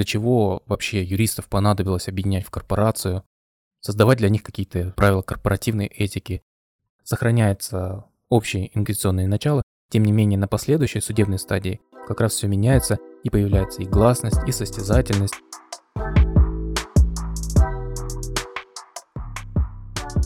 для чего вообще юристов понадобилось объединять в корпорацию, создавать для них какие-то правила корпоративной этики. Сохраняется общее инквизиционное начало, тем не менее на последующей судебной стадии как раз все меняется и появляется и гласность, и состязательность.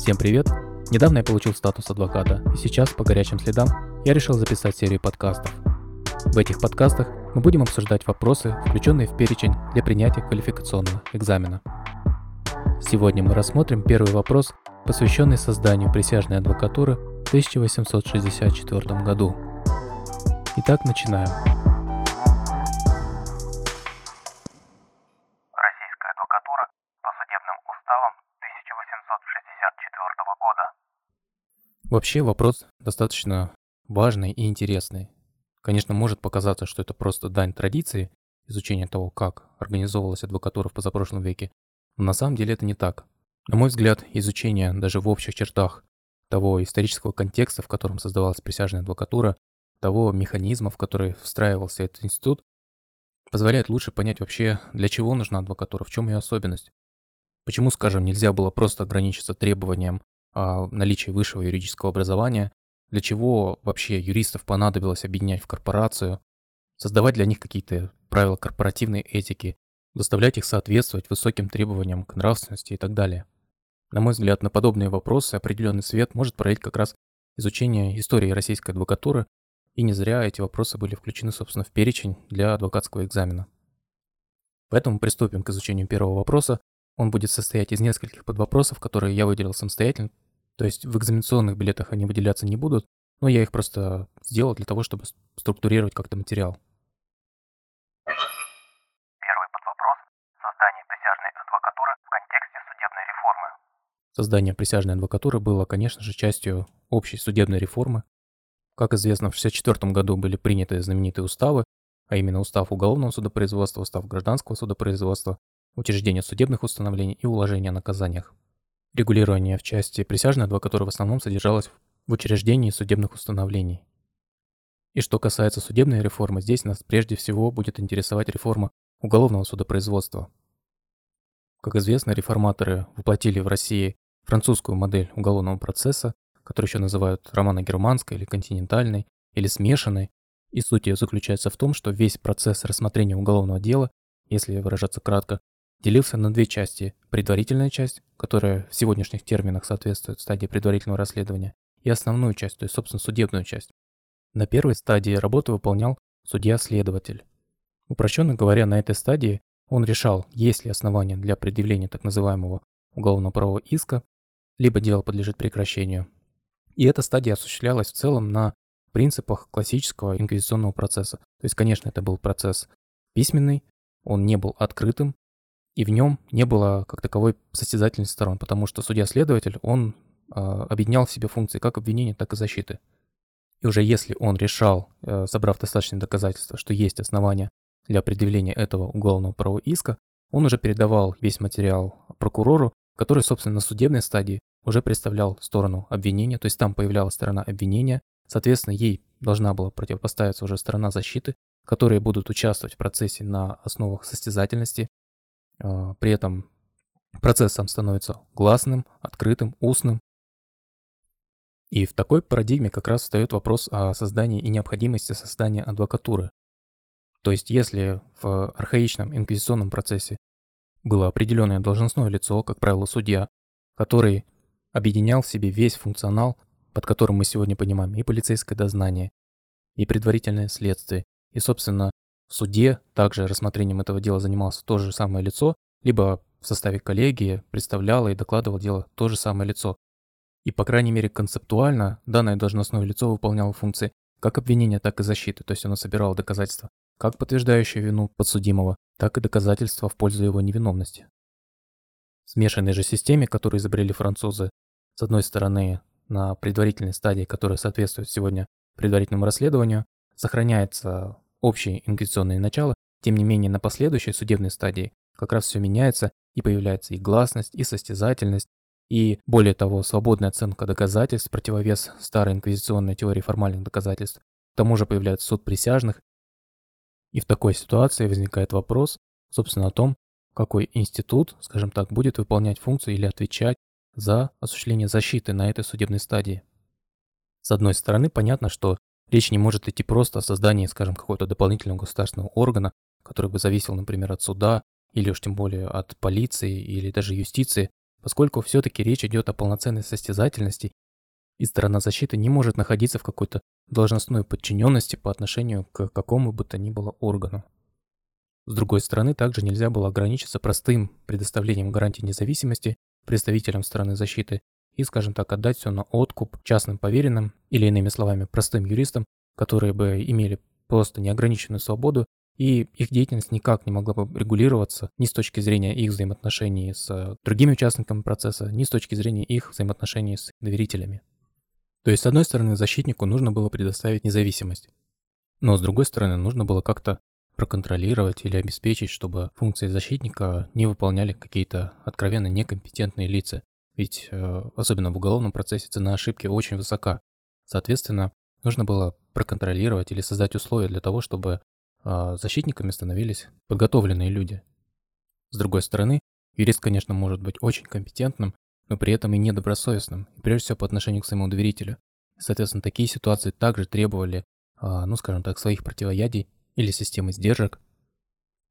Всем привет! Недавно я получил статус адвоката, и сейчас по горячим следам я решил записать серию подкастов. В этих подкастах мы будем обсуждать вопросы, включенные в перечень для принятия квалификационного экзамена. Сегодня мы рассмотрим первый вопрос, посвященный созданию присяжной адвокатуры в 1864 году. Итак, начинаем. Российская адвокатура по судебным уставам 1864 года. Вообще вопрос достаточно важный и интересный. Конечно, может показаться, что это просто дань традиции, изучения того, как организовывалась адвокатура в позапрошлом веке, но на самом деле это не так. На мой взгляд, изучение даже в общих чертах того исторического контекста, в котором создавалась присяжная адвокатура, того механизма, в который встраивался этот институт, позволяет лучше понять вообще, для чего нужна адвокатура, в чем ее особенность. Почему, скажем, нельзя было просто ограничиться требованием о наличии высшего юридического образования, для чего вообще юристов понадобилось объединять в корпорацию, создавать для них какие-то правила корпоративной этики, заставлять их соответствовать высоким требованиям к нравственности и так далее. На мой взгляд, на подобные вопросы определенный свет может пролить как раз изучение истории российской адвокатуры, и не зря эти вопросы были включены, собственно, в перечень для адвокатского экзамена. Поэтому приступим к изучению первого вопроса. Он будет состоять из нескольких подвопросов, которые я выделил самостоятельно, то есть в экзаменационных билетах они выделяться не будут, но я их просто сделал для того, чтобы структурировать как-то материал. Первый подвопрос – создание присяжной адвокатуры в контексте судебной реформы. Создание присяжной адвокатуры было, конечно же, частью общей судебной реформы. Как известно, в 1964 году были приняты знаменитые уставы, а именно устав уголовного судопроизводства, устав гражданского судопроизводства, учреждение судебных установлений и уложение о наказаниях. Регулирование в части присяжной адвокатуры в основном содержалось в учреждении судебных установлений. И что касается судебной реформы, здесь нас прежде всего будет интересовать реформа уголовного судопроизводства. Как известно, реформаторы воплотили в России французскую модель уголовного процесса, которую еще называют романо-германской или континентальной, или смешанной, и суть ее заключается в том, что весь процесс рассмотрения уголовного дела, если выражаться кратко, делился на две части. Предварительная часть, которая в сегодняшних терминах соответствует стадии предварительного расследования, и основную часть, то есть, собственно, судебную часть. На первой стадии работу выполнял судья-следователь. Упрощенно говоря, на этой стадии он решал, есть ли основания для предъявления так называемого уголовно-правового иска, либо дело подлежит прекращению. И эта стадия осуществлялась в целом на принципах классического инквизиционного процесса. То есть, конечно, это был процесс письменный, он не был открытым, и в нем не было как таковой состязательности сторон, потому что судья-следователь, он э, объединял в себе функции как обвинения, так и защиты. И уже если он решал, э, собрав достаточные доказательства, что есть основания для предъявления этого уголовного правового иска, он уже передавал весь материал прокурору, который, собственно, на судебной стадии уже представлял сторону обвинения, то есть там появлялась сторона обвинения, соответственно, ей должна была противопоставиться уже сторона защиты, которые будут участвовать в процессе на основах состязательности, при этом процесс сам становится гласным, открытым, устным. И в такой парадигме как раз встает вопрос о создании и необходимости создания адвокатуры. То есть если в архаичном инквизиционном процессе было определенное должностное лицо, как правило, судья, который объединял в себе весь функционал, под которым мы сегодня понимаем и полицейское дознание, и предварительное следствие, и, собственно, в суде также рассмотрением этого дела занималось то же самое лицо, либо в составе коллегии представляло и докладывало дело то же самое лицо. И, по крайней мере, концептуально данное должностное лицо выполняло функции как обвинения, так и защиты, то есть оно собирало доказательства, как подтверждающие вину подсудимого, так и доказательства в пользу его невиновности. В смешанной же системе, которую изобрели французы, с одной стороны, на предварительной стадии, которая соответствует сегодня предварительному расследованию, сохраняется общее инквизиционное начало, тем не менее на последующей судебной стадии как раз все меняется и появляется и гласность, и состязательность, и более того, свободная оценка доказательств, противовес старой инквизиционной теории формальных доказательств. К тому же появляется суд присяжных. И в такой ситуации возникает вопрос, собственно, о том, какой институт, скажем так, будет выполнять функцию или отвечать за осуществление защиты на этой судебной стадии. С одной стороны, понятно, что речь не может идти просто о создании, скажем, какого-то дополнительного государственного органа, который бы зависел, например, от суда или уж тем более от полиции или даже юстиции, поскольку все-таки речь идет о полноценной состязательности, и сторона защиты не может находиться в какой-то должностной подчиненности по отношению к какому бы то ни было органу. С другой стороны, также нельзя было ограничиться простым предоставлением гарантии независимости представителям стороны защиты и, скажем так, отдать все на откуп частным поверенным или, иными словами, простым юристам, которые бы имели просто неограниченную свободу и их деятельность никак не могла бы регулироваться ни с точки зрения их взаимоотношений с другими участниками процесса, ни с точки зрения их взаимоотношений с доверителями. То есть, с одной стороны, защитнику нужно было предоставить независимость, но с другой стороны, нужно было как-то проконтролировать или обеспечить, чтобы функции защитника не выполняли какие-то откровенно некомпетентные лица. Ведь, э, особенно в уголовном процессе, цена ошибки очень высока. Соответственно, нужно было проконтролировать или создать условия для того, чтобы э, защитниками становились подготовленные люди. С другой стороны, юрист, конечно, может быть очень компетентным, но при этом и недобросовестным, прежде всего по отношению к своему доверителю. Соответственно, такие ситуации также требовали, а, ну, скажем так, своих противоядий или системы сдержек.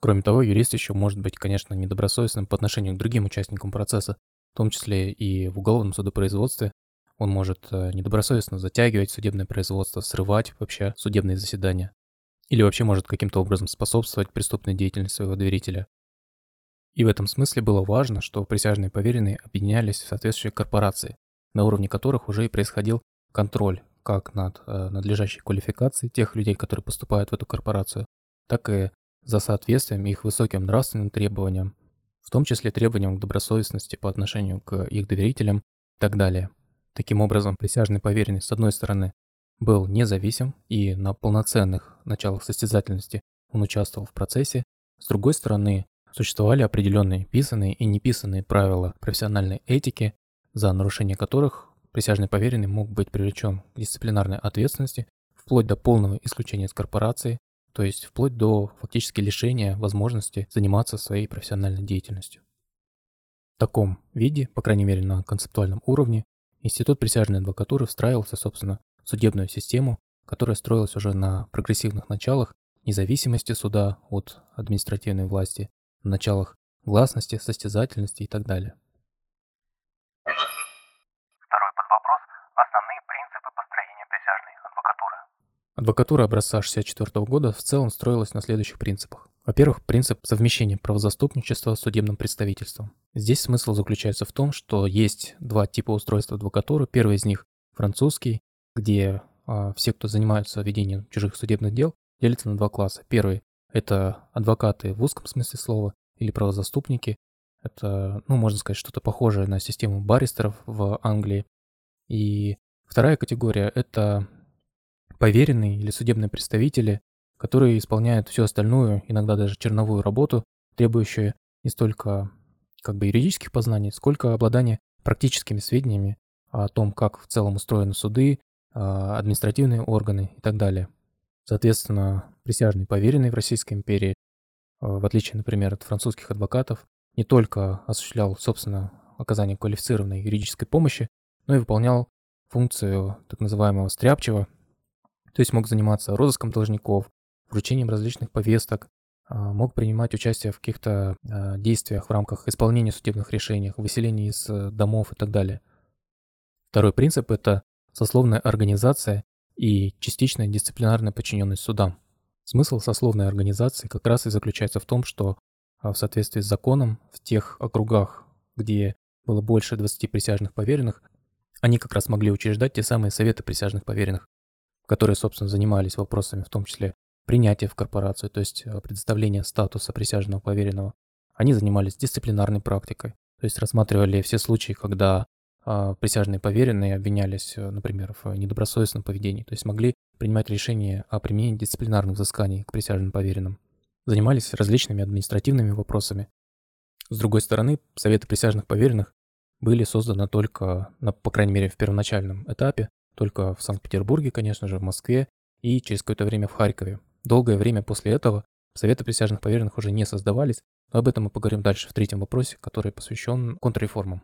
Кроме того, юрист еще может быть, конечно, недобросовестным по отношению к другим участникам процесса, в том числе и в уголовном судопроизводстве. Он может э, недобросовестно затягивать судебное производство, срывать вообще судебные заседания. Или вообще может каким-то образом способствовать преступной деятельности своего доверителя. И в этом смысле было важно, что присяжные поверенные объединялись в соответствующие корпорации, на уровне которых уже и происходил контроль как над э, надлежащей квалификацией тех людей, которые поступают в эту корпорацию, так и за соответствием их высоким нравственным требованиям, в том числе требованиям к добросовестности по отношению к их доверителям и так далее. Таким образом, присяжный поверенный, с одной стороны, был независим и на полноценных началах состязательности он участвовал в процессе, с другой стороны, Существовали определенные писанные и неписанные правила профессиональной этики, за нарушение которых присяжный поверенный мог быть привлечен к дисциплинарной ответственности вплоть до полного исключения из корпорации, то есть вплоть до фактически лишения возможности заниматься своей профессиональной деятельностью. В таком виде, по крайней мере на концептуальном уровне, Институт присяжной адвокатуры встраивался, собственно, в судебную систему, которая строилась уже на прогрессивных началах независимости суда от административной власти, в началах гласности, состязательности и так далее. Второй подвопрос – основные принципы построения присяжной адвокатуры. Адвокатура образца 64 года в целом строилась на следующих принципах. Во-первых, принцип совмещения правозаступничества с судебным представительством. Здесь смысл заключается в том, что есть два типа устройства адвокатуры. Первый из них французский, где а, все, кто занимаются ведением чужих судебных дел, делятся на два класса. Первый это адвокаты в узком смысле слова или правозаступники. Это, ну, можно сказать, что-то похожее на систему баристеров в Англии. И вторая категория — это поверенные или судебные представители, которые исполняют всю остальную, иногда даже черновую работу, требующую не столько как бы юридических познаний, сколько обладания практическими сведениями о том, как в целом устроены суды, а, административные органы и так далее. Соответственно, присяжный поверенный в Российской империи, э, в отличие, например, от французских адвокатов, не только осуществлял, собственно, оказание квалифицированной юридической помощи, но и выполнял функцию так называемого стряпчего, то есть мог заниматься розыском должников, вручением различных повесток, а, мог принимать участие в каких-то а, действиях в рамках исполнения судебных решений, выселении из э, домов и так далее. Второй принцип – это сословная организация и частичная дисциплинарная подчиненность судам. Смысл сословной организации как раз и заключается в том, что а, в соответствии с законом в тех округах, где было больше 20 присяжных поверенных, они как раз могли учреждать те самые советы присяжных поверенных, которые, собственно, занимались вопросами в том числе принятия в корпорацию, то есть а, предоставления статуса присяжного поверенного. Они занимались дисциплинарной практикой, то есть рассматривали все случаи, когда а, присяжные поверенные обвинялись, э, например, в недобросовестном поведении, то есть могли принимать решения о применении дисциплинарных взысканий к присяжным поверенным. Занимались различными административными вопросами. С другой стороны, советы присяжных поверенных были созданы только, на, по крайней мере, в первоначальном этапе, только в Санкт-Петербурге, конечно же, в Москве и через какое-то время в Харькове. Долгое время после этого Советы присяжных поверенных уже не создавались, но об этом мы поговорим дальше в третьем вопросе, который посвящен контрреформам.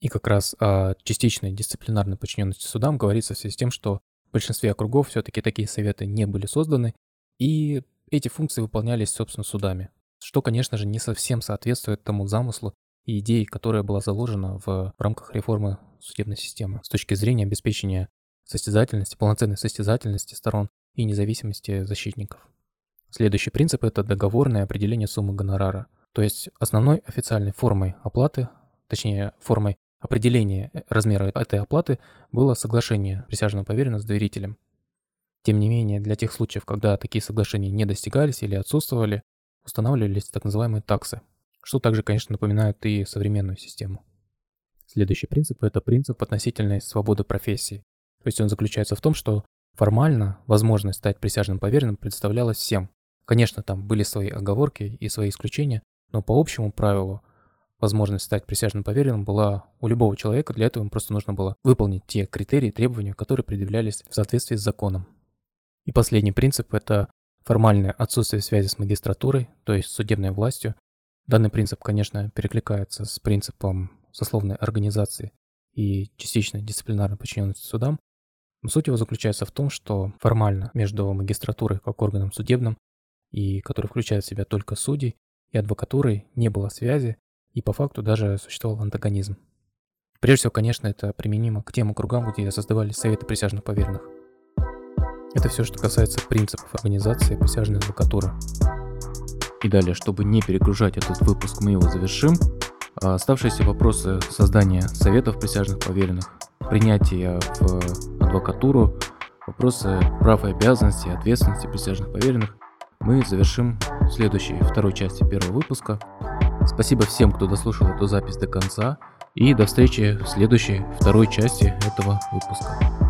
И как раз о частичной дисциплинарной подчиненности судам говорится в связи с тем, что в большинстве округов все-таки такие советы не были созданы, и эти функции выполнялись, собственно, судами. Что, конечно же, не совсем соответствует тому замыслу и идее, которая была заложена в, рамках реформы судебной системы с точки зрения обеспечения состязательности, полноценной состязательности сторон и независимости защитников. Следующий принцип – это договорное определение суммы гонорара. То есть основной официальной формой оплаты, точнее формой определения размера этой оплаты было соглашение присяжного поверенного с доверителем. Тем не менее, для тех случаев, когда такие соглашения не достигались или отсутствовали, устанавливались так называемые таксы, что также, конечно, напоминает и современную систему. Следующий принцип – это принцип относительной свободы профессии. То есть он заключается в том, что формально возможность стать присяжным поверенным представлялась всем. Конечно, там были свои оговорки и свои исключения, но по общему правилу возможность стать присяжным поверенным была у любого человека, для этого им просто нужно было выполнить те критерии, требования, которые предъявлялись в соответствии с законом. И последний принцип – это формальное отсутствие связи с магистратурой, то есть судебной властью. Данный принцип, конечно, перекликается с принципом сословной организации и частичной дисциплинарной подчиненности судам, но суть его заключается в том, что формально между магистратурой как органом судебным, и который включает в себя только судей, и адвокатурой не было связи, и по факту даже существовал антагонизм. Прежде всего, конечно, это применимо к тем округам, где создавались советы присяжных поверенных. Это все, что касается принципов организации присяжной адвокатуры. И далее, чтобы не перегружать этот выпуск, мы его завершим. А оставшиеся вопросы создания советов присяжных поверенных, принятия в адвокатуру, вопросы прав и обязанностей, ответственности присяжных поверенных мы завершим в следующей, второй части первого выпуска. Спасибо всем, кто дослушал эту запись до конца. И до встречи в следующей, второй части этого выпуска.